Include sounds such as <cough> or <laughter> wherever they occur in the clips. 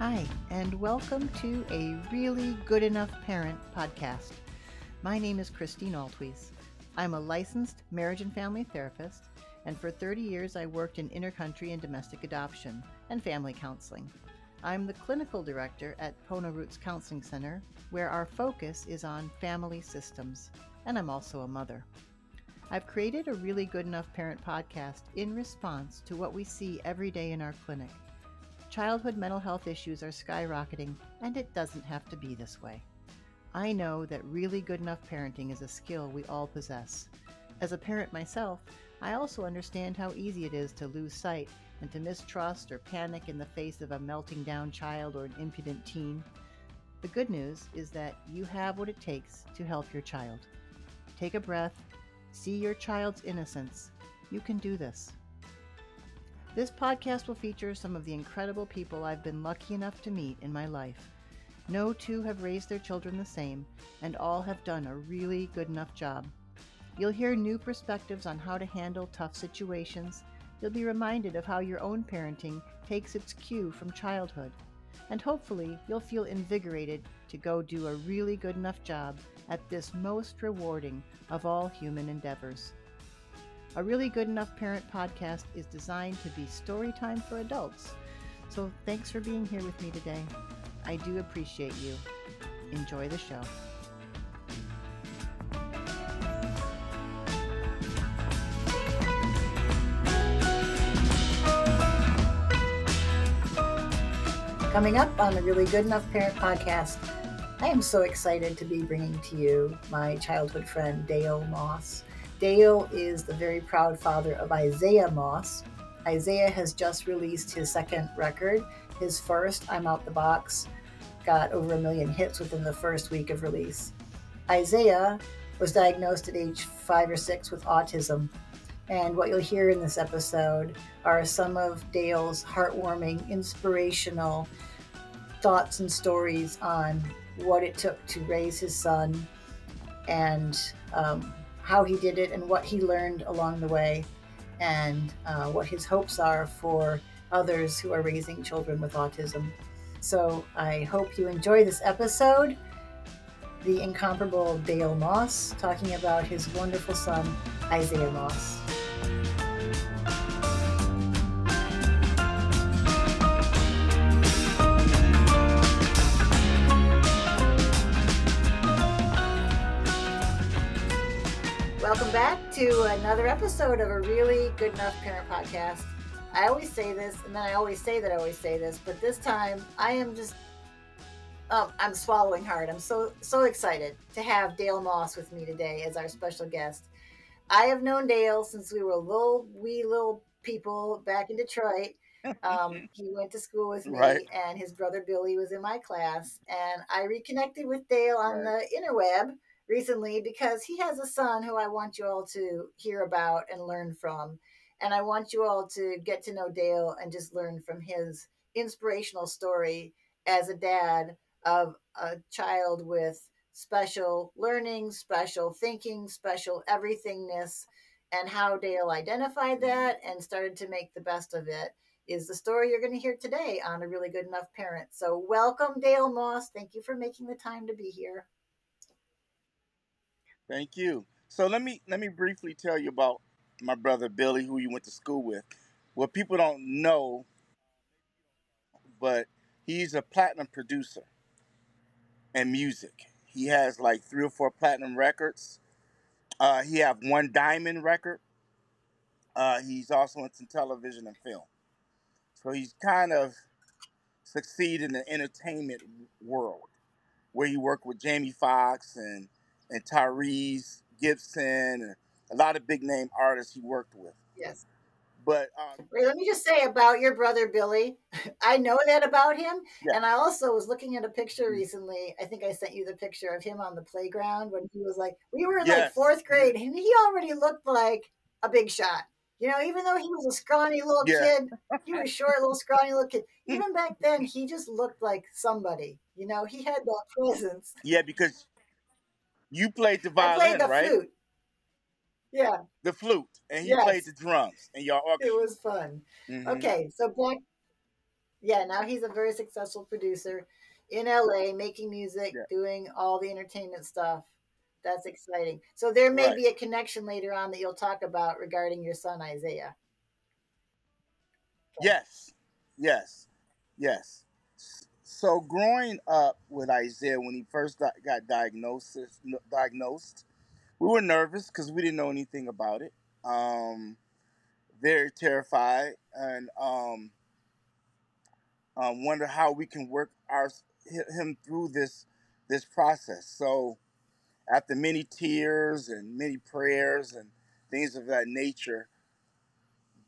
Hi, and welcome to a Really Good Enough Parent podcast. My name is Christine Altwies. I'm a licensed marriage and family therapist, and for 30 years I worked in intercountry and domestic adoption and family counseling. I'm the clinical director at Pona Roots Counseling Center, where our focus is on family systems, and I'm also a mother. I've created a Really Good Enough Parent podcast in response to what we see every day in our clinic Childhood mental health issues are skyrocketing, and it doesn't have to be this way. I know that really good enough parenting is a skill we all possess. As a parent myself, I also understand how easy it is to lose sight and to mistrust or panic in the face of a melting down child or an impudent teen. The good news is that you have what it takes to help your child. Take a breath, see your child's innocence. You can do this. This podcast will feature some of the incredible people I've been lucky enough to meet in my life. No two have raised their children the same, and all have done a really good enough job. You'll hear new perspectives on how to handle tough situations. You'll be reminded of how your own parenting takes its cue from childhood. And hopefully, you'll feel invigorated to go do a really good enough job at this most rewarding of all human endeavors. A Really Good Enough Parent podcast is designed to be story time for adults. So thanks for being here with me today. I do appreciate you. Enjoy the show. Coming up on the Really Good Enough Parent podcast, I am so excited to be bringing to you my childhood friend Dale Moss. Dale is the very proud father of Isaiah Moss. Isaiah has just released his second record. His first, I'm Out the Box, got over a million hits within the first week of release. Isaiah was diagnosed at age five or six with autism. And what you'll hear in this episode are some of Dale's heartwarming, inspirational thoughts and stories on what it took to raise his son and um, how he did it and what he learned along the way, and uh, what his hopes are for others who are raising children with autism. So I hope you enjoy this episode. The incomparable Dale Moss talking about his wonderful son, Isaiah Moss. To another episode of a really good enough parent podcast. I always say this, and then I always say that I always say this, but this time I am just, um, I'm swallowing hard. I'm so so excited to have Dale Moss with me today as our special guest. I have known Dale since we were little wee little people back in Detroit. Um, <laughs> he went to school with me, right. and his brother Billy was in my class, and I reconnected with Dale on right. the interweb recently because he has a son who I want you all to hear about and learn from. And I want you all to get to know Dale and just learn from his inspirational story as a dad of a child with special learning, special thinking, special everythingness, and how Dale identified that and started to make the best of it is the story you're going to hear today on a really good enough parent. So, welcome, Dale Moss. Thank you for making the time to be here. Thank you. So let me let me briefly tell you about my brother Billy, who you went to school with. What people don't know, but he's a platinum producer and music. He has like three or four platinum records. Uh, he have one diamond record. Uh, he's also into television and film. So he's kind of succeed in the entertainment world, where he worked with Jamie Foxx and and Tyrese Gibson and a lot of big name artists he worked with. Yes. But um, Wait, let me just say about your brother Billy. <laughs> I know that about him, yeah. and I also was looking at a picture mm. recently. I think I sent you the picture of him on the playground when he was like, we were in yes. like fourth grade, and he already looked like a big shot. You know, even though he was a scrawny little yeah. kid, he was short, little scrawny little kid. <laughs> Even back then, he just looked like somebody. You know, he had that presence. Yeah, because you played the violin, I played the right? Flute. Yeah. The flute, and he yes. played the drums, and y'all. It was fun. Mm-hmm. Okay, so back Yeah, now he's a very successful producer in LA, making music, Yeah. doing all the entertainment stuff. That's exciting. So there may Right. be a connection later on that you'll talk about regarding your son Isaiah. Okay. Yes. Yes. Yes. So growing up with Isaiah when he first di- got diagnosis diagnosed, we were nervous because we didn't know anything about it. Um, very terrified and um, um, wonder how we can work our him through this this process. So after many tears and many prayers and things of that nature,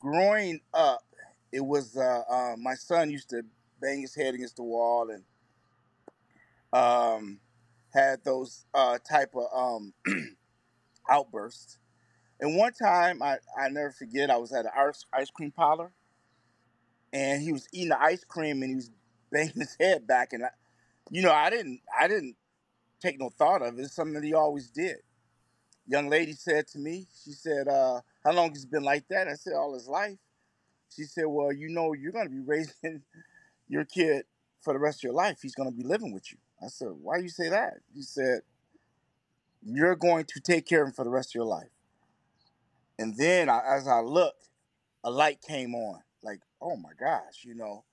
growing up, it was uh, uh, my son used to bang his head against the wall and um, had those uh, type of um, <clears throat> outbursts. And one time, I I never forget, I was at an ice ice cream parlor, and he was eating the ice cream and he was <laughs> banging his head back, and I, you know, I didn't I didn't take no thought of it. It's something that he always did. Young lady said to me, she said, uh, "How long has he been like that?" I said, "All his life." She said, "Well, you know, you're going to be raising your kid for the rest of your life. He's going to be living with you." I said, "Why do you say that?" He said, "You're going to take care of him for the rest of your life." And then, I, as I looked, a light came on. Like, oh my gosh, you know,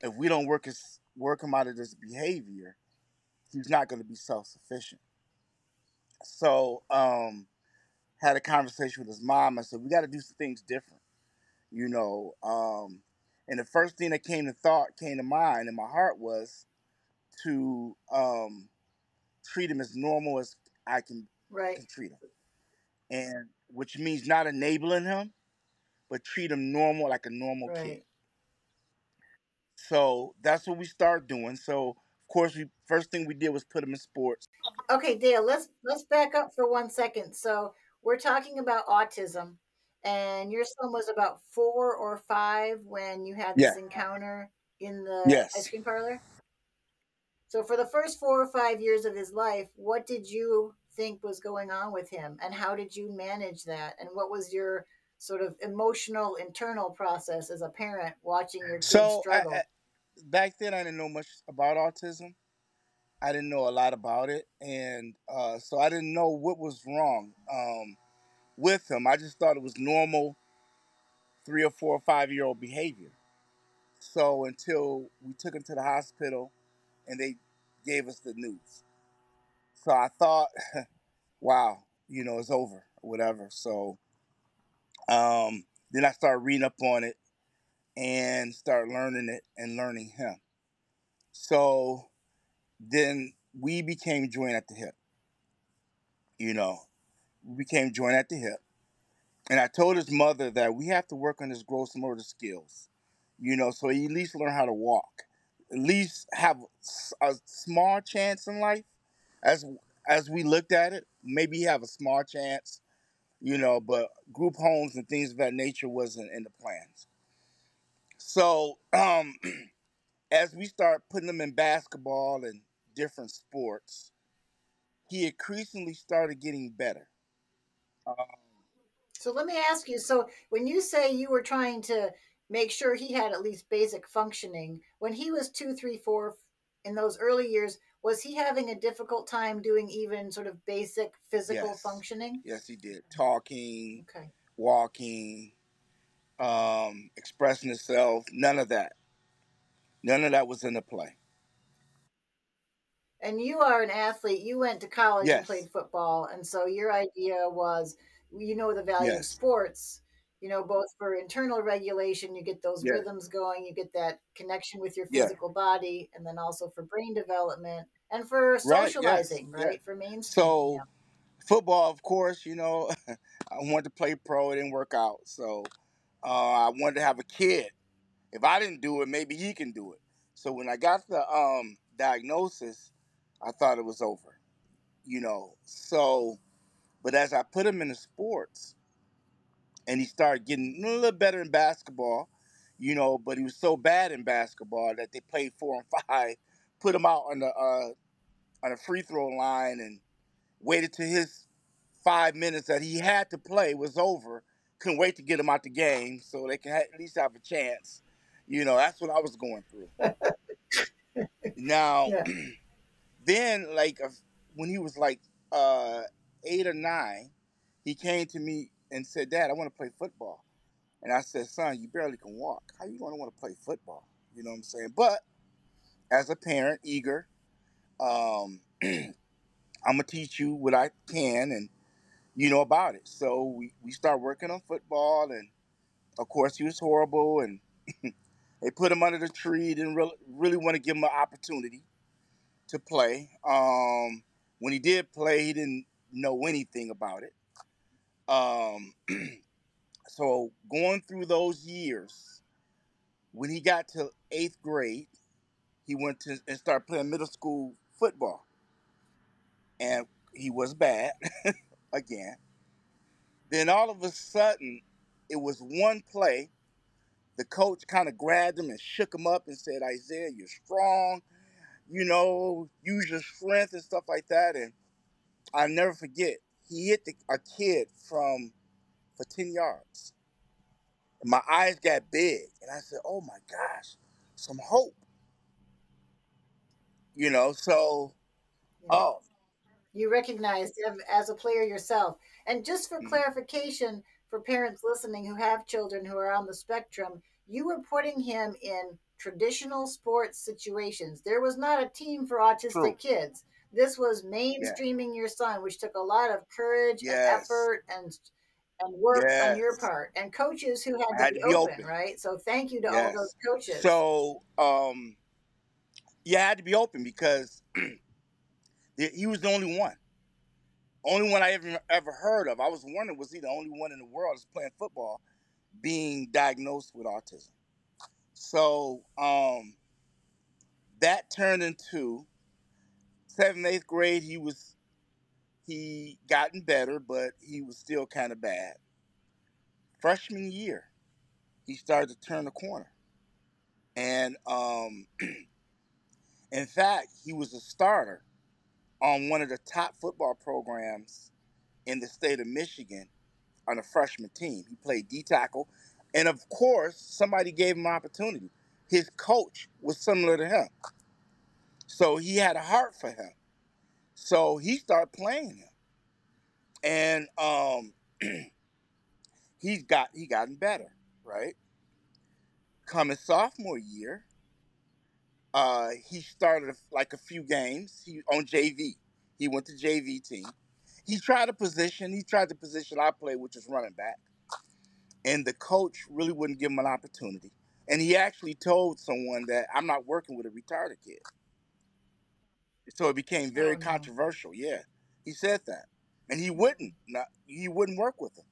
if we don't work his work him out of this behavior, he's not going to be self sufficient. So, um, had a conversation with his mom. I said, we got to do some things different, you know. Um, and the first thing that came to thought, came to mind in my heart was to um, treat him as normal as I can Right. can treat him, and which means not enabling him, but treat him normal like a normal kid. So that's what we started doing. So of course, we first thing we did was put him in sports. Okay, Dale, let's let's back up for one second. So we're talking about autism, and your son was about four or five when you had Yeah. this encounter in the ice cream parlor. So for the first four or five years of his life, what did you think was going on with him, and how did you manage that? And what was your sort of emotional internal process as a parent watching your kid So I, struggle? I, back then, I didn't know much about autism. I didn't know a lot about it, and uh, so I didn't know what was wrong um, with him. I just thought it was normal three or four or five year old behavior. So until we took him to the hospital and they gave us the news, so I thought, <laughs> wow, you know, it's over, whatever. So um, then I started reading up on it and start learning it and learning him. So then we became joined at the hip. You know, we became joined at the hip. And I told his mother that we have to work on his gross motor skills, you know, so he at least learn how to walk, at least have a small chance in life. As as we looked at it, maybe he have a small chance, you know, but group homes and things of that nature wasn't in the plans. So <clears throat> um, as we start putting him in basketball and different sports, he increasingly started getting better. So let me ask you. So when you say you were trying to make sure he had at least basic functioning, when he was two, three, four, in those early years, was he having a difficult time doing even sort of basic physical yes, functioning? yes, he did. Talking, Okay. walking, um, expressing himself, none of that. None of that was in the play. And you are an athlete. You went to college and played football, and so your idea was, you know, the value of sports. You know, both for internal regulation, you get those rhythms going, you get that connection with your physical body, and then also for brain development and for Right, yes, socializing, yeah. right? For mainstreaming. So Yeah. football, of course, you know, <laughs> I wanted to play pro. It didn't work out. So uh, I wanted to have a kid. If I didn't do it, maybe he can do it. So when I got the um, diagnosis, I thought it was over. You know. So, but as I put him in the sports, and he started getting a little better in basketball, you know, but he was so bad in basketball that they played four and five, put him out on the uh, on the free throw line, and waited till his five minutes that he had to play was over. Couldn't wait to get him out the game so they can at least have a chance, You know, that's what I was going through. <laughs> now, Yeah. <clears throat> then like when he was like uh, eight or nine, he came to me and said, "Dad, I want to play football." And I said, "Son, you barely can walk. How you going to want to play football?" You know what I'm saying? But as a parent, eager, um, <clears throat> I'm gonna teach you what I can and you know about it. So we we start working on football, and of course he was horrible, and <laughs> they put him under the tree. Didn't really really want to give him an opportunity to play. Um, when he did play, he didn't know anything about it. Um, <clears throat> so going through those years, when he got to eighth grade, he went to and started playing middle school football, and he was bad <laughs> again. Then all of a sudden, it was one play. The coach kind of grabbed him and shook him up and said, "Isaiah, you're strong. You know, use your strength and stuff like that." And I never forget, he hit the, a kid from for ten yards. And my eyes got big, and I said, "Oh my gosh, some hope." You know, so Yeah. oh, You recognized him as a player yourself. And just for mhm, clarification, for parents listening who have children who are on the spectrum, you were putting him in traditional sports situations. There was not a team for autistic true. kids. This was Yeah. mainstreaming your son, which took a lot of courage and effort and and work on your part and coaches who had I to had be to be open, open. right? So thank you to all those coaches. So, um, you had to be open because <clears throat> he he was the only one. Only one I ever ever heard of. I was wondering, was he the only one in the world that's playing football being diagnosed with autism? So, um, that turned into seventh, eighth grade. He was he gotten better, but he was still kind of bad. Freshman year, he started to turn the corner, and um, <clears throat> in fact, he was a starter on one of the top football programs in the state of Michigan on a freshman team. He played D tackle, and of course, somebody gave him an opportunity. His coach was similar to him, so he had a heart for him. So he started playing him, and um, <clears throat> he's got he gotten better, right? Coming sophomore year, uh, he started like a few games. He on JV. He went to JV team. He tried a position. He tried the position I played, which is running back. And the coach really wouldn't give him an opportunity. And he actually told someone that I'm not working with a retarded kid. So it became very Oh no. controversial. Yeah, he said that, and he wouldn't. Not, he wouldn't work with him.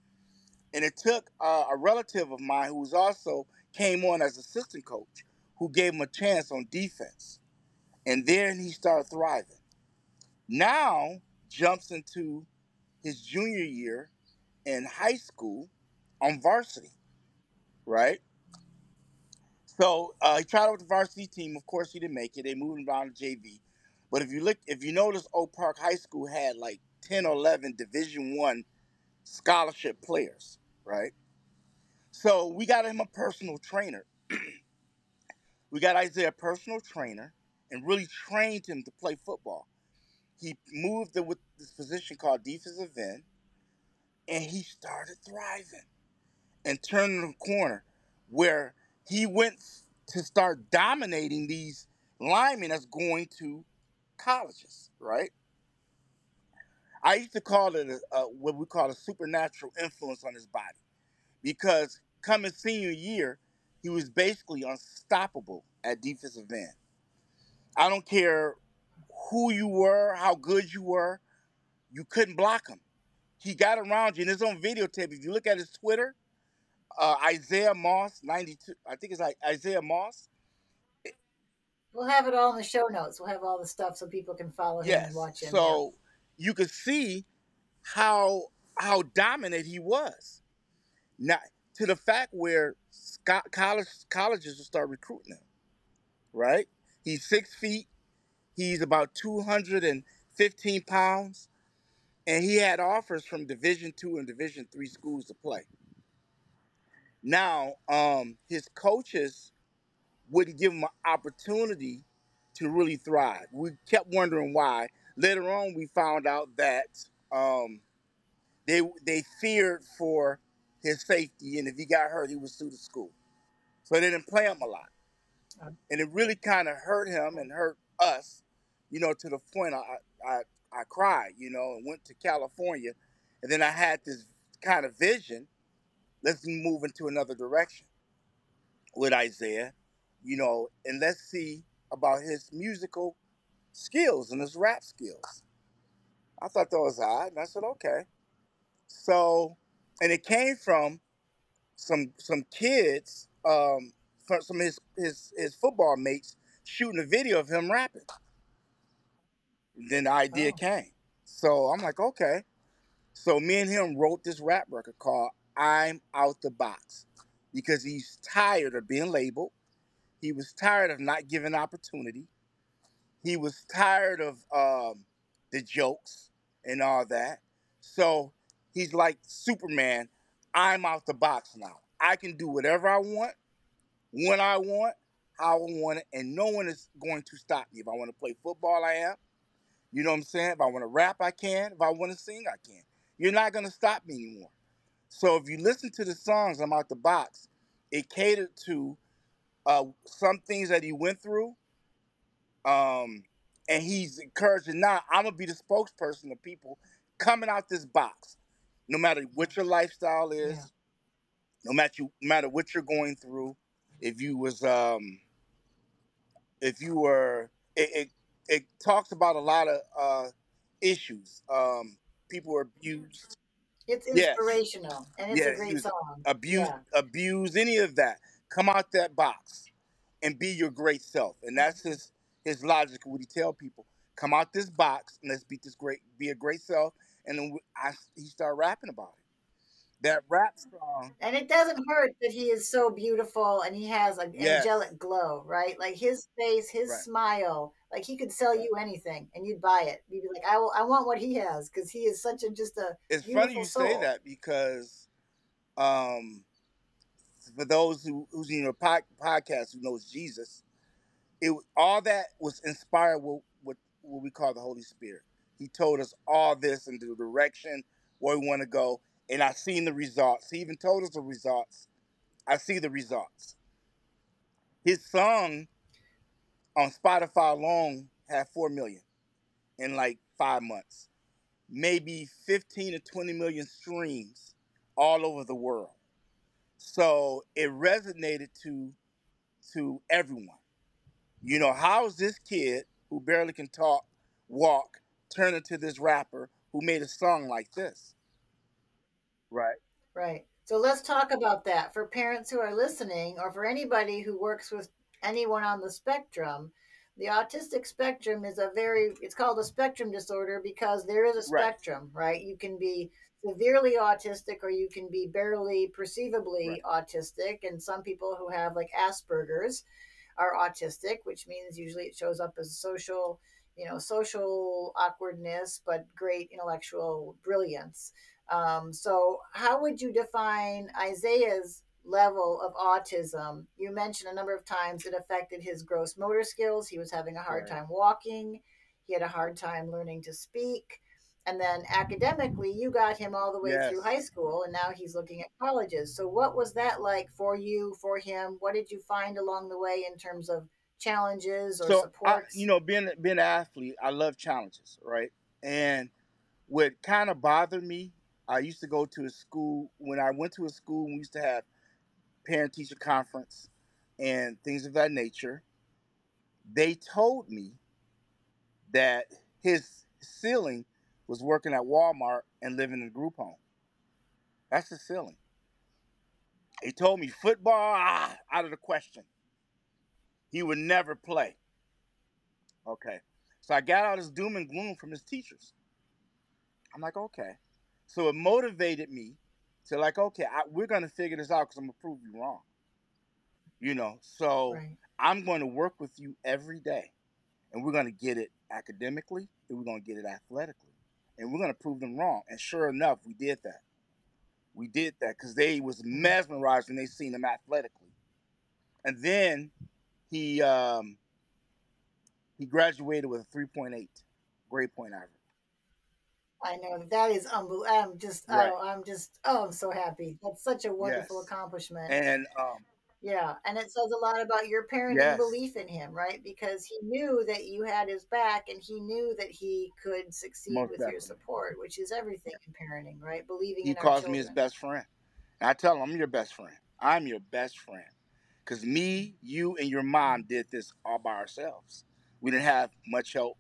And it took uh, a relative of mine who was also came on as assistant coach, who gave him a chance on defense, and then he started thriving. Now jumps into his junior year in high school on varsity, right? So uh, he tried out with the varsity team. Of course, he didn't make it. They moved him down to JV. But if you look, if you notice, Oak Park High School had like ten or eleven Division One scholarship players, right? So we got him a personal trainer. <clears throat> we got Isaiah a personal trainer and really trained him to play football. He moved it with this position called defensive end, and he started thriving and turning the corner where he went to start dominating these linemen that's going to colleges, right? I used to call it a, a, what we call a supernatural influence on his body because coming senior year, he was basically unstoppable at defensive end. I don't care who you were, how good you were, you couldn't block him. He got around you, and it's on videotape. If you look at his Twitter, uh, Isaiah Moss, 92, I think it's like Isaiah Moss. We'll have it all in the show notes. We'll have all the stuff so people can follow him and watch him. Yeah. So you could see how how dominant he was. Now to the fact where Scott college colleges will start recruiting him. Right? He's six feet. He's about two hundred and fifteen pounds, and he had offers from Division two and Division three schools to play. Now, um, his coaches wouldn't give him an opportunity to really thrive. We kept wondering why. Later on, we found out that um, they they feared for his safety, and if he got hurt, he would sue the school. So they didn't play him a lot, Uh, and it really kind of hurt him and hurt us, you know, to the point I I I cried, you know, and went to California, and then I had this kind of vision. Let's move into another direction with Isaiah, you know, and let's see about his musical skills and his rap skills. I thought that was odd, and I said, okay. So, and it came from some some kids, um, from some of his his his football mates shooting a video of him rapping. Then the idea Oh, came. So I'm like, okay. So me and him wrote this rap record called "I'm Out the Box" because he's tired of being labeled. He was tired of not given opportunity. He was tired of um, the jokes and all that. So he's like Superman. I'm out the box now. I can do whatever I want, when I want, how I want it, and no one is going to stop me. If I want to play football, I am. You know what I'm saying? If I want to rap, I can. If I want to sing, I can. You're not going to stop me anymore. So if you listen to the songs, I'm out the box. It catered to uh, some things that he went through, um, and he's encouraging now. I'm gonna be the spokesperson of people coming out this box, no matter what your lifestyle is, yeah. no matter you, no matter what you're going through. If you was, um, if you were, it, it it talks about a lot of uh, issues. Um, people are abused. It's Yes, inspirational and it's a yeah, great song. abused, Yeah. abuse any of that. Come out that box and be your great self. And mm-hmm. that's his his logic. What he tell people: come out this box and let's be this great, be a great self. And then I, he started rapping about it. That rap song, And it doesn't hurt that he is so beautiful and he has an yes, angelic glow, right? Like his face, his right, smile, like he could sell you anything and you'd buy it. You'd be like, I will, I want what he has because he is such a just a It's funny beautiful you say that because um, for those who who's in your pod, podcast who knows Jesus, it was- all that was inspired with, with what we call the Holy Spirit. He told us all this and the direction where we want to go, and I seen the results. He even told us the results. I see the results. His song on Spotify alone had four million in like five months, maybe fifteen to twenty million streams all over the world. So it resonated to to everyone. You know, how is this kid who barely can talk, walk, turn into this rapper who made a song like this? Right. Right. So let's talk about that for parents who are listening or for anybody who works with anyone on the spectrum. The autistic spectrum is a very, it's called a spectrum disorder because there is a Right. spectrum, right? You can be severely autistic or you can be barely perceivably Right. autistic. And some people who have like Asperger's are autistic, which means usually it shows up as social, you know, social awkwardness, but great intellectual brilliance. Um, so, how would you define Isaiah's level of autism? You mentioned a number of times it affected his gross motor skills. He was having a hard Right. time walking, he had a hard time learning to speak. And then academically, you got him all the way through high school, and now he's looking at colleges. So, what was that like for you, for him? What did you find along the way in terms of challenges or So I, you know, being being an athlete, I love challenges, right? And what kind of bothered me, I used to go to a school when I went to a school. We used to have parent teacher conference and things of that nature. They told me that his ceiling was working at Walmart and living in a group home. That's the ceiling. He told me football ah, out of the question. He would never play. Okay. So I got all this doom and gloom from his teachers. I'm like, okay. So it motivated me to like, okay, I, we're gonna figure this out because I'm gonna prove you wrong. You know, so Right. I'm going to work with you every day, and we're gonna get it academically, and we're gonna get it athletically, and we're gonna prove them wrong. And sure enough, we did that. We did that because they was mesmerized when they seen him athletically. And then he um, he graduated with a 3.8 grade point average. I know that is unbelievable. I'm just, Right. oh, I'm just, oh, I'm so happy. That's such a wonderful Yes. accomplishment. And um, Yeah, and it says a lot about your parenting Yes. belief in him, right? Because he knew that you had his back and he knew that he could succeed Most with your support, which is everything in parenting, right? Believing he calls me his best friend. And I tell him, I'm your best friend. I'm your best friend. Because me, you, and your mom did this all by ourselves. We didn't have much help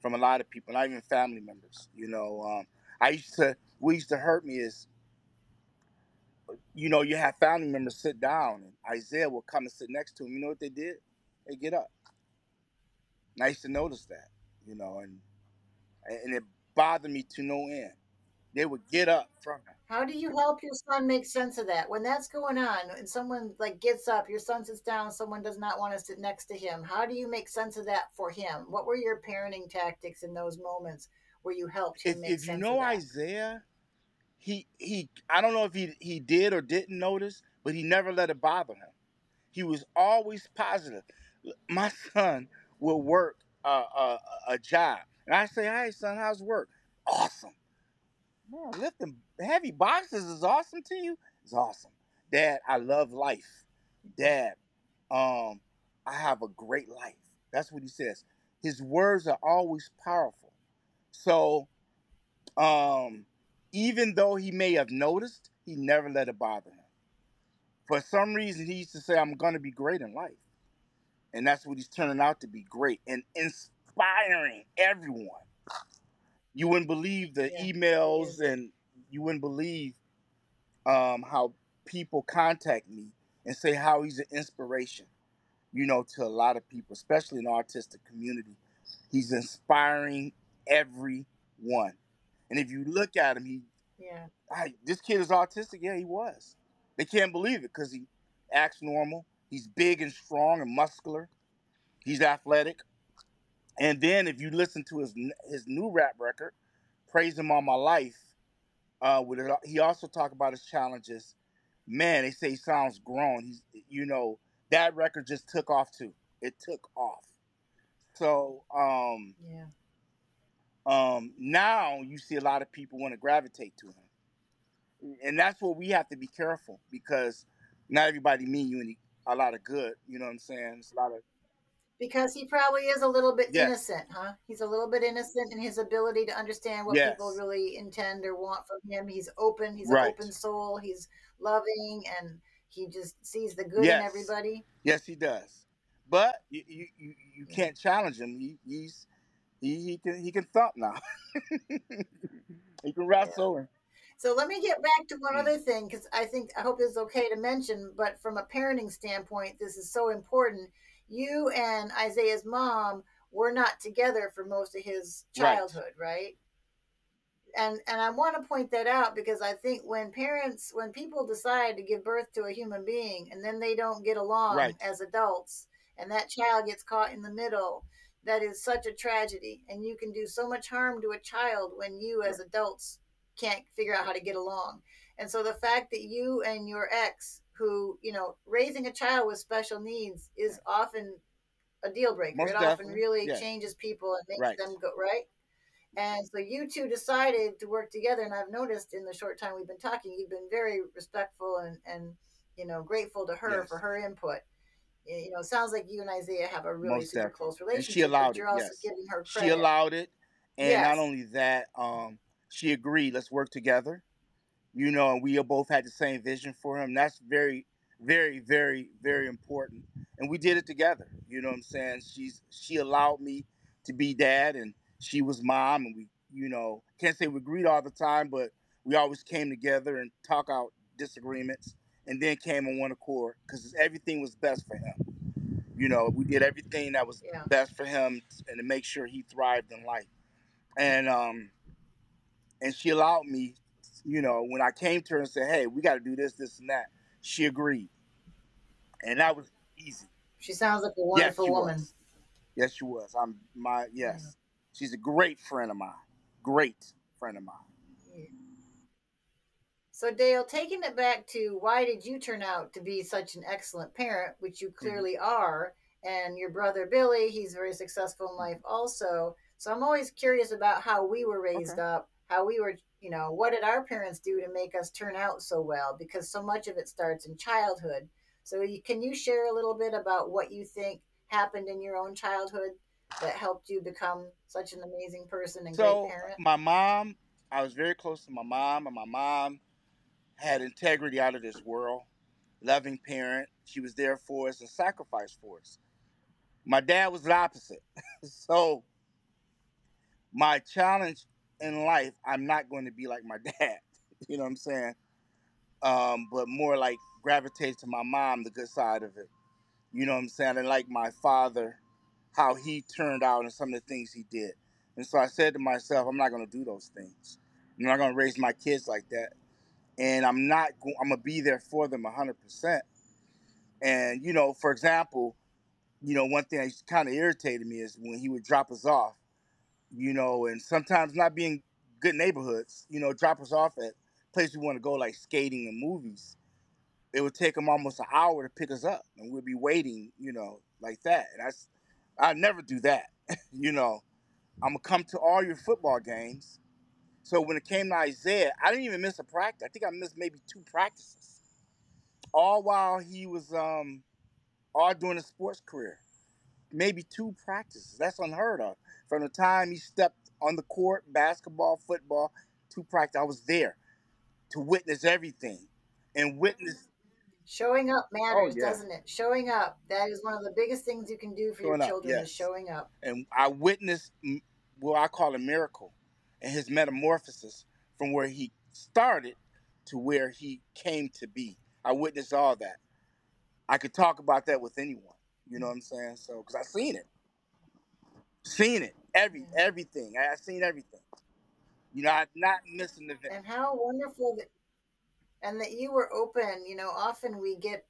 from a lot of people, not even family members. You know, um, I used to, what used to hurt me is, you know, you have family members sit down and Isaiah will come and sit next to him. You know what they did? They get up. I used to notice that, you know, and and it bothered me to no end. They would get up from him. How do you help your son make sense of that when that's going on and someone like gets up, your son sits down, someone does not want to sit next to him? How do you make sense of that for him? What were your parenting tactics in those moments where you helped him if, make if you sense know of that? Isaiah, he he I don't know if he he did or didn't notice, but he never let it bother him. He was always positive. My <laughs> son will work a, a, a job, and I say, "Hey, son, how's work? Awesome. Man, lifting heavy boxes is awesome to you. It's awesome, Dad. I love life. Dad, um, I have a great life. That's what he says. His words are always powerful. So, um, even though he may have noticed, he never let it bother him. For some reason, he used to say, I'm going to be great in life. And that's what he's turning out to be great and inspiring everyone. You wouldn't believe the Yeah, emails is. and you wouldn't believe um, how people contact me and say how he's an inspiration, you know, to a lot of people, especially in the autistic community. He's inspiring everyone. And if you look at him, he Yeah. I, this kid is autistic. Yeah, he was. They can't believe it because he acts normal. He's big and strong and muscular. He's athletic. And then if you listen to his his new rap record, "Praise Him All My Life," uh, with it, he also talked about his challenges. Man, they say he sounds grown. He's you know that record just took off too. It took off. So um, Yeah. um, now you see a lot of people want to gravitate to him, and that's where we have to be careful because not everybody mean you any a lot of good. You know what I'm saying? It's a lot of Because he probably is a little bit Yes. innocent, huh? He's a little bit innocent in his ability to understand what people really intend or want from him. He's open. He's Right. an open soul. He's loving, and he just sees the good in everybody. yes, he does. But you you, you, you can't challenge him. He he's he, he can he can thump now. <laughs> he can Yeah. wrestle. And, So let me get back to one Mm. other thing because I think I hope it's okay to mention, but from a parenting standpoint, this is so important. You and Isaiah's mom were not together for most of his right. childhood, right? and and I want to point that out because I think when parents when people decide to give birth to a human being and then they don't get along Right. as adults and that child gets caught in the middle that is such a tragedy and you can do so much harm to a child when you as adults can't figure out how to get along and so the fact that you and your ex who you know raising a child with special needs is often a deal breaker Most it often really Yes. changes people and makes Right. them go right and so you two decided to work together. And I've noticed in the short time we've been talking, you've been very respectful and, and you know, grateful to her Yes. for her input. You know, it sounds like you and Isaiah have a really Most super definitely. close And she relationship, allowed but it. you're also Yes. giving her credit. She allowed it, and not only that, um, she agreed. Let's work together. You know, and we both had the same vision for him. That's very, very, very, very important. And we did it together. You know what I'm saying? She's she allowed me to be dad, and she was mom, and we, you know, can't say we agreed all the time, but we always came together and talk out disagreements, and then came on one accord because everything was best for him. You know, we did everything that was Yeah. best for him and to make sure he thrived in life. And um, and she allowed me, you know, when I came to her and said, "Hey, we got to do this, this, and that," she agreed, and that was easy. She sounds like a Yes, wonderful she woman. was. Yes, she was. I'm my Yeah. yes. She's a great friend of mine. Great friend of mine. Yeah. So Dale, taking it back to why did you turn out to be such an excellent parent, which you Mhm. clearly are, and your brother Billy, he's very successful in life also. So I'm always curious about how we were raised Okay. up, how we were, you know, what did our parents do to make us turn out so well? Because so much of it starts in childhood. So you, can you share a little bit about what you think happened in your own childhood that helped you become such an amazing person and great So parent? my mom, I was very close to my mom, and my mom had integrity out of this world. Loving parent. She was there for us and sacrificed for us. My dad was the opposite. <laughs> so my challenge in life, I'm not going to be like my <laughs> dad. You know what I'm saying? Um, but more like gravitate to my mom, the good side of it. You know what I'm saying? And like my father, how he turned out and some of the things he did. And so I said to myself, I'm not going to do those things. I'm not going to raise my kids like that. And I'm not. Go- I'm gonna be there for them 100. percent And you know, for example, you know, one thing that kind of irritated me is when he would drop us off. You know, and sometimes not being good neighborhoods. You know, drop us off at places we want to go, like skating and movies. It would take them almost an hour to pick us up, and we'd be waiting. You know, like that. And that's I'd never do that. <laughs> you know, I'm gonna come to all your football games. So when it came to Isaiah, I didn't even miss a practice. I think I missed maybe two practices, all while he was um all during his sports career. Maybe two practices. That's unheard of. From the time he stepped on the court, basketball, football, to practice, I was there to witness everything and witness. Showing up Oh matters, yeah, doesn't it? Showing up. That is one of the biggest things you can do for your showing up. children is showing up. and I witnessed what I call a miracle and his metamorphosis from where he started to where he came to be. I witnessed all that. I could talk about that with anyone. You know what I'm saying? So, because I seen it, seen it, every Yeah. everything. I I seen everything. You know, I'm not missing the event. And how wonderful that and that you were open, you know, often we get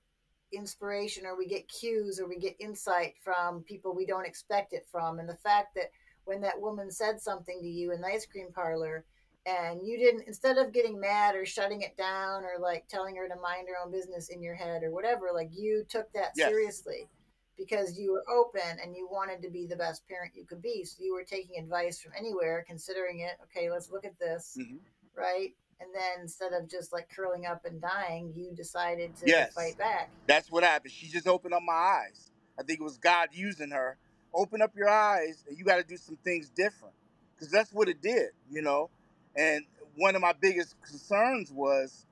inspiration or we get cues or we get insight from people we don't expect it from. And the fact that when that woman said something to you in the ice cream parlor and you didn't, instead of getting mad or shutting it down or like telling her to mind her own business in your head or whatever, like you took that Yes, seriously because you were open and you wanted to be the best parent you could be. So you were taking advice from anywhere, considering it, okay, let's look at this, hmm right? And then instead of just like curling up and dying, you decided to yes, fight back. that's what happened. She just opened up my eyes. I think it was God using her. Open up your eyes, and you got to do some things different, because that's what it did. You know, and one of my biggest concerns was,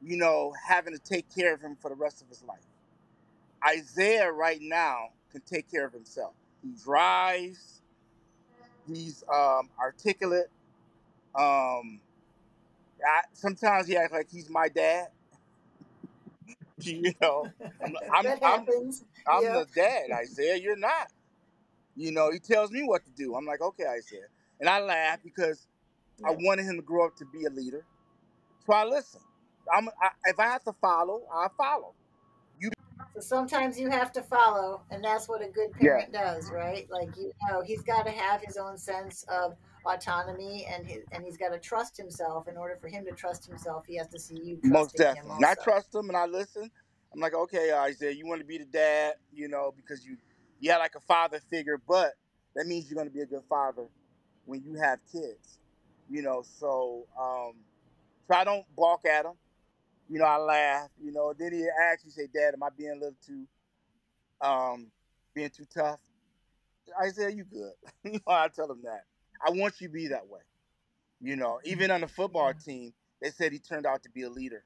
you know, having to take care of him for the rest of his life. Isaiah right now can take care of himself. He drives. He's um, articulate. Um, I, sometimes he acts like he's my dad. <laughs> You know, I'm <laughs> I'm that I'm happens. I'm Yeah. the dad, Isaiah. You're not. You know, he tells me what to do. I'm like, okay, Isaiah, and I laugh because I wanted him to grow up to be a leader. So I listen. I'm I, if I have to follow, I follow. So sometimes you have to follow, and that's what a good yeah, parent does, right? Like you know, he's got to have his own sense of autonomy, and his, and he's got to trust himself. In order for him to trust himself, he has to see you most definitely. And I trust him and I listen. I'm like, okay, Isaiah, you want to be the dad, you know, because you you had like a father figure, but that means you're going to be a good father when you have kids, you know. So um, so I don't balk at him. You know, I laugh. You know, then he actually say, "Dad, am I being a little too, um, being too tough?" I said, "You good?" <laughs> you know, I tell him that. I want you to be that way. You know, even on the football team, they said he turned out to be a leader.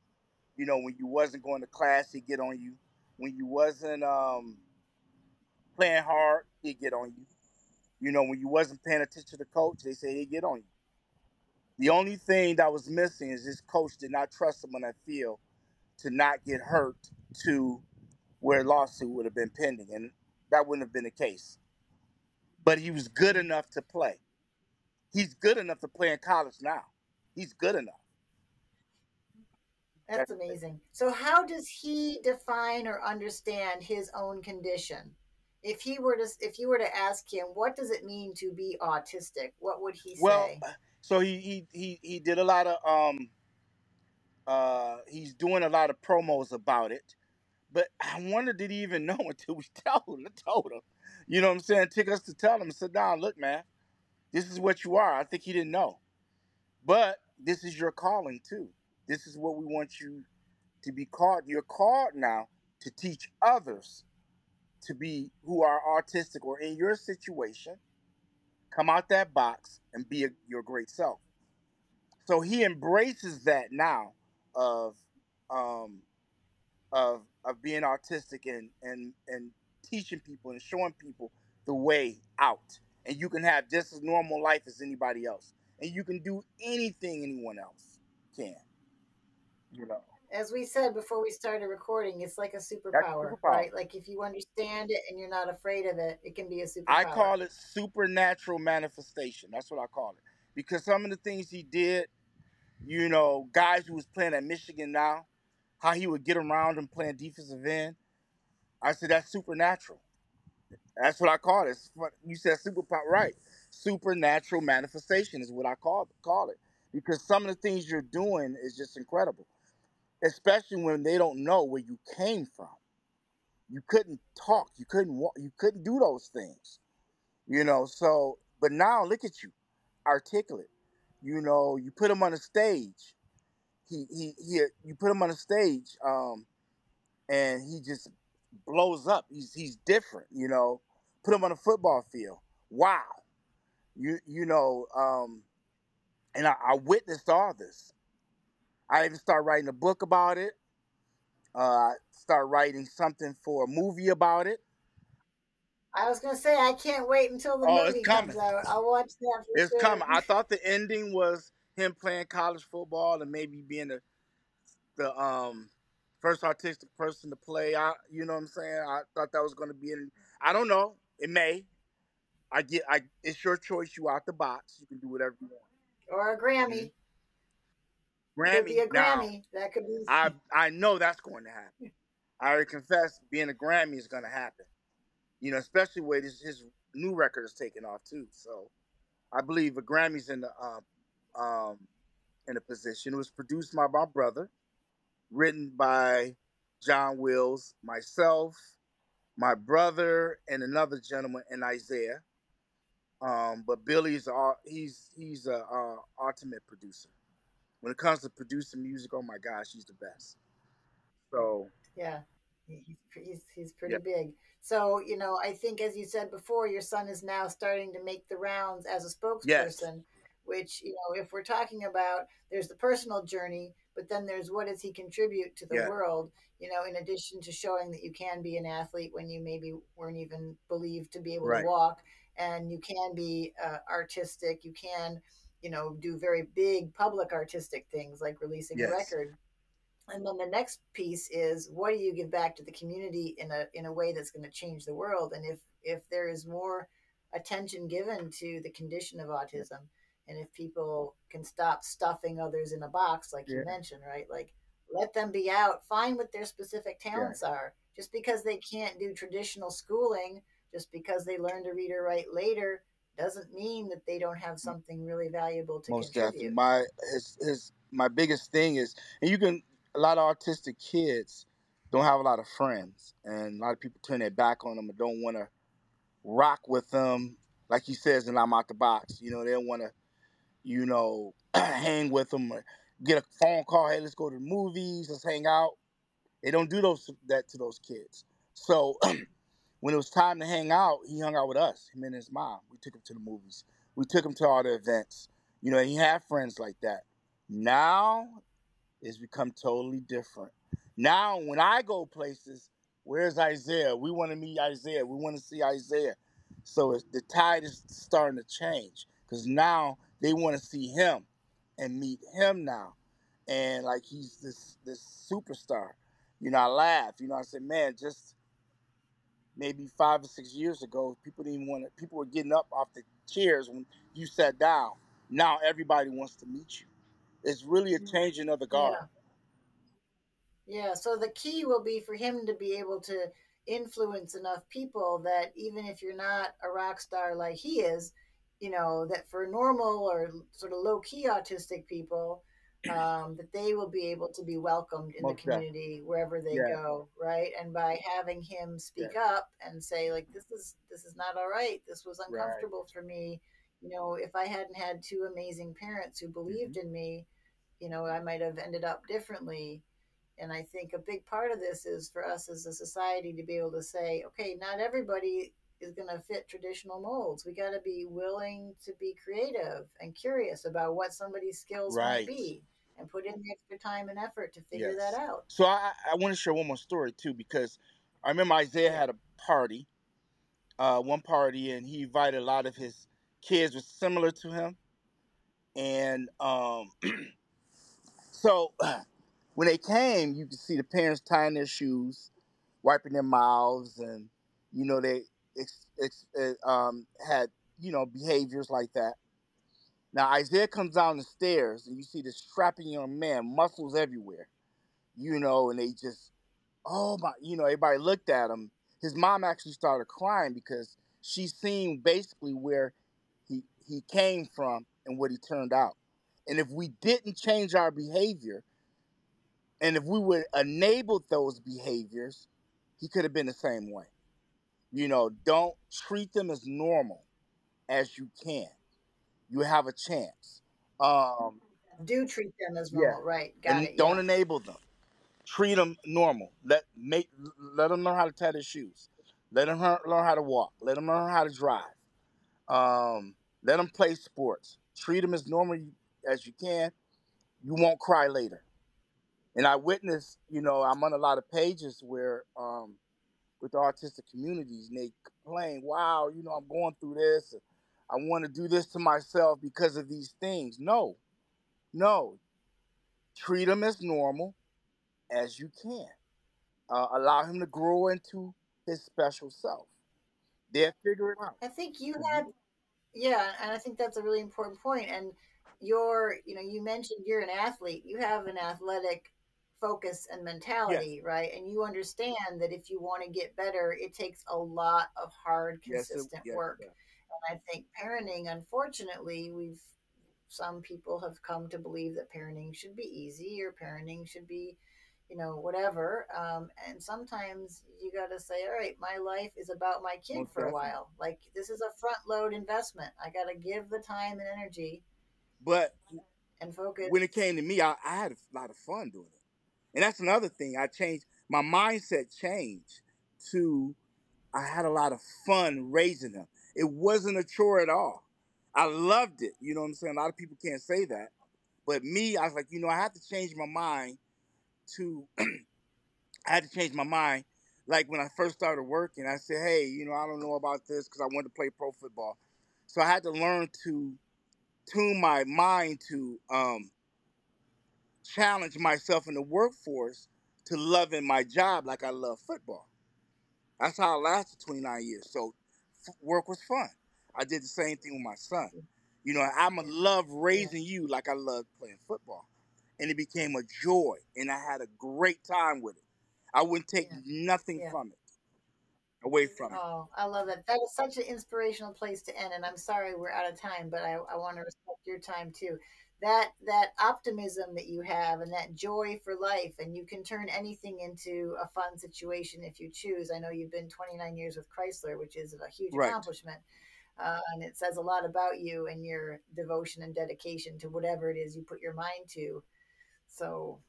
You know, when you wasn't going to class, he'd get on you. When you wasn't um, playing hard, he'd get on you. You know, when you wasn't paying attention to the coach, they say he'd get on you. The only thing that was missing is his coach did not trust him on that field to not get hurt to where a lawsuit would have been pending, and that wouldn't have been the case. But he was good enough to play. He's good enough to play in college now. He's good enough. That's amazing. So how does he define or understand his own condition? If he were to if you were to ask him, what does it mean to be autistic? What would he Well, say? So he he he, he did a lot of um uh he's doing a lot of promos about it, But I wonder did he even <laughs> know until we <laughs> told him, told him. You know what I'm saying? Took us to tell him, sit down, look, man, this is what you are. I think he didn't know. But this is your calling too. This is what we want you to be called. You're called now to teach others to be who are autistic or in your situation. Come out that box and be a, your great self. So he embraces that now of um, of of being autistic and and and teaching people and showing people the way out. And you can have just as normal life as anybody else. And you can do anything anyone else can. You know. As we said before we started recording, it's like a superpower, superpower, right? Like if you understand it and you're not afraid of it, it can be a superpower. I call it supernatural manifestation. That's what I call it. Because some of the things he did, you know, guys who was playing at Michigan now, how he would get around and playing defensive end. I said that's supernatural. That's what I call it. You said superpower, right? Supernatural manifestation is what I call call it because some of the things you're doing is just incredible, especially when they don't know where you came from. You couldn't talk, you couldn't walk, you couldn't do those things, you know. So, but now look at you, articulate. You know, you put him on a stage he he he you put him on a stage um and he just blows up he's he's different you know put him on a football field wow you you know um and I, I witnessed all this i even started writing a book about it uh start writing something for a movie about it I was gonna say I can't wait until the oh, movie comes out. I'll watch that. it's sure. coming. I thought the ending was him playing college football and maybe being the the um first artistic person to play. I you know what I'm saying? I thought that was gonna be in I don't know. It may. I get I it's your choice, you out the box. You can do whatever you want. Or a Grammy. Mm-hmm. Grammy. Could be a Grammy. Now, that could be I <laughs> I know that's going to happen. I already confess being a Grammy is gonna happen. You know, especially with his, his new record is taking off too. So I believe a Grammy's in the uh, um, in a position. It was produced by my brother, written by John Wills, myself, my brother, and another gentleman, and Isaiah. Um, but Billy's he's he's a uh, ultimate producer. When it comes to producing music, oh my gosh, he's the best. So yeah, he's he's, he's pretty yeah. big. So, you know, I think as you said before, your son is now starting to make the rounds as a spokesperson. Yes which you know if we're talking about there's the personal journey but then there's what does he contribute to the yeah. world you know in addition to showing that you can be an athlete when you maybe weren't even believed to be able right. to walk and you can be uh, artistic you can you know do very big public artistic things like releasing yes. a record and then the next piece is what do you give back to the community in a in a way that's going to change the world and if if there is more attention given to the condition of autism and if people can stop stuffing others in a box like yeah. you mentioned right like let them be out find what their specific talents yeah. are just because they can't do traditional schooling just because they learn to read or write later doesn't mean that they don't have mm. something really valuable to most contribute. definitely my his, his my biggest thing is and you can a lot of autistic kids don't have a lot of friends and a lot of people turn their back on them and don't want to rock with them like he says and i'm out the box you know they don't want to you know, <clears throat> hang with them or get a phone call. Hey, let's go to the movies. Let's hang out. They don't do those that to those kids. So <clears throat> when it was time to hang out, he hung out with us. Him and his mom. We took him to the movies. We took him to all the events. You know, he had friends like that. Now it's become totally different. Now when I go places, where's Isaiah? We want to meet Isaiah. We want to see Isaiah. So the tide is starting to change because now they want to see him and meet him now. And like he's this this superstar. You know, I laugh. You know, I said, man, just maybe five or six years ago, people didn't want to. People were getting up off the chairs when you sat down. Now everybody wants to meet you. It's really a mm. changing of the guard. Yeah. yeah. So the key will be for him to be able to influence enough people that even if you're not a rock star like he is, you know that for normal or sort of low key autistic people um, that they will be able to be welcomed in the definitely. community wherever they Yeah. go, right? And by having him speak up and say like, "This is this is not all right. This was Right. uncomfortable for me," you know, if I hadn't had two amazing parents who believed Mm-hmm. in me, you know, I might have ended up differently. And I think a big part of this is for us as a society to be able to say, okay, not everybody is going to fit traditional molds. We got to be willing to be creative and curious about what somebody's skills might be and put in the extra time and effort to figure that out. So I, I want to share one more story too because I remember Isaiah had a party, uh, one party, and he invited a lot of his kids was similar to him, and um, <clears throat> so <clears throat> when they came, you could see the parents tying their shoes, wiping their mouths, and you know they ex, ex, uh, um, had you know behaviors like that. Now Isaiah comes down the stairs, and you see this strapping young man, muscles everywhere, you know, and they just, oh my, you know, everybody looked at him. His mom actually started crying because she seen basically where he he came from and what he turned out. And if we didn't change our behavior, and if we would enable those behaviors, he could have been the same way. You know, don't treat them as normal as you can. You have a chance. Um, Do treat them as yeah, normal, right? Got and it. don't Yeah. enable them. Treat them normal. Let make let them learn how to tie their shoes. Let them learn, how to walk. Let them learn how to drive. Um, let them play sports. Treat them as normal as you can. You won't cry later. And I witnessed, you know, I'm on a lot of pages where um, with the autistic communities, and they complain, "Wow, you know, I'm going through this. I want to do this to myself because of these things." No, no. Treat him as normal as you can. Uh, allow him to grow into his special self. They'll figure it out. I think you Mhm. had Yeah, and I think that's a really important point. And you're, you know, you mentioned you're an athlete. You have an athletic focus and Yes. mentality, right? And you understand that if you want to get better, it takes a lot of hard, Yes. It, consistent yes. work. And I think parenting, unfortunately, we've some people have come to believe that parenting should be easy or parenting should be you know whatever um, and sometimes you got to say all right my life is about my kid for a while like this is a front load investment i got to give the time and energy But and focus when it came to me, I, I had a lot of fun doing it. And that's another thing. I changed my mindset changed to I had a lot of fun raising him. It wasn't a chore at all. I loved it. You know what I'm saying? A lot of people can't say that. But me, I was like, you know, I had to change my mind to <clears throat> I had to change my mind. Like when I first started working, I said, hey, you know, I don't know about this because I wanted to play pro football. So I had to learn to tune my mind to um, challenge myself in the workforce to loving my job like I love football. That's how I lasted 29 years. So work was fun. I did the same thing with my son. You know, I'm to love raising you like I love playing football. And it became a joy. And I had a great time with it. I wouldn't take yeah nothing yeah from it, away from it. Oh, I love that. That is such an inspirational place to end. And I'm sorry we're out of time, but I, I want to respect your time too. That that optimism that you have and that joy for life, and you can turn anything into a fun situation if you choose. I know you've been 29 years with Chrysler, which is a huge Right. accomplishment. Uh, and it says a lot about you and your devotion and dedication to whatever it is you put your mind to. So,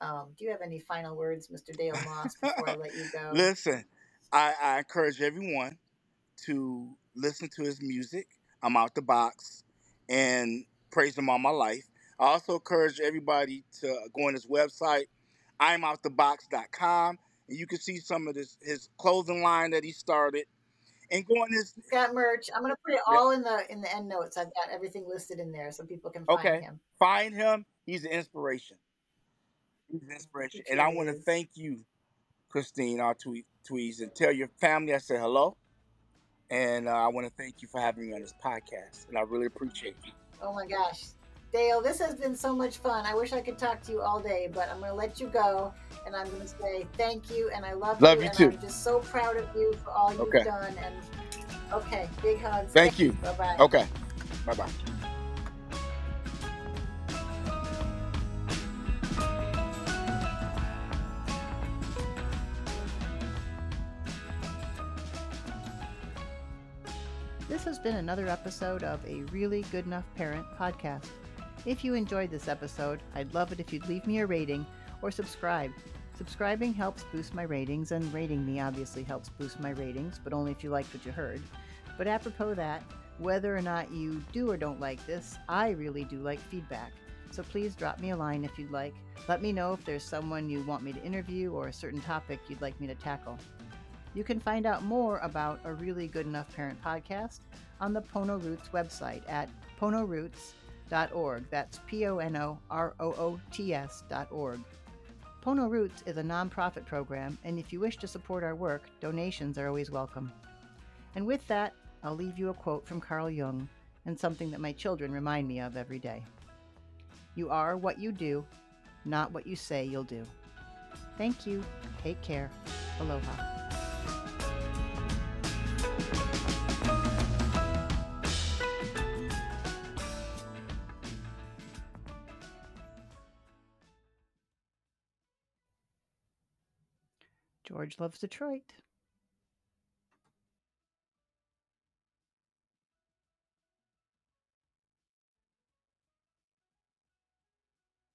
um, do you have any final words, Mr. Dale Moss, before I let you go? <laughs> Listen, I, I encourage everyone to listen to his music. I'm out the box and praise him all my life. I also encourage everybody to go on his website, I'mOutTheBox.com, and you can see some of this his clothing line that he started. And go on his He's got merch. I'm gonna put it yeah, all in the in the end notes. I've got everything listed in there so people can find okay. him. Find him. He's an inspiration. He's an He inspiration. And I want to thank you, Christine, our tweet tweets, and tell your family I said hello. And uh, I want to thank you for having me on this podcast. And I really appreciate you. Oh my gosh. Dale, this has been so much fun. I wish I could talk to you all day, but I'm going to let you go and I'm going to say thank you and I love, Love you you too. I'm just so proud of you for all you've Okay. done and okay, big hugs. Thank you. Bye-bye. Okay. Bye bye. Has been another episode of a Really Good Enough Parent podcast. If you enjoyed this episode, I'd love it if you'd leave me a rating or subscribe. Subscribing helps boost my ratings, and rating me obviously helps boost my ratings, but only if you liked what you heard. But apropos that, whether or not you do or don't like this, I really do like feedback. So please drop me a line if you'd like. Let me know if there's someone you want me to interview or a certain topic you'd like me to tackle. You can find out more about a really good enough parent podcast on the Pono Roots website at ponoroots.org. That's P O N O R O O T S.org. Pono Roots is a nonprofit program, and if you wish to support our work, donations are always welcome. And with that, I'll leave you a quote from Carl Jung and something that my children remind me of every day. You are what you do, not what you say you'll do. Thank you. Take care. Aloha. George loves Detroit.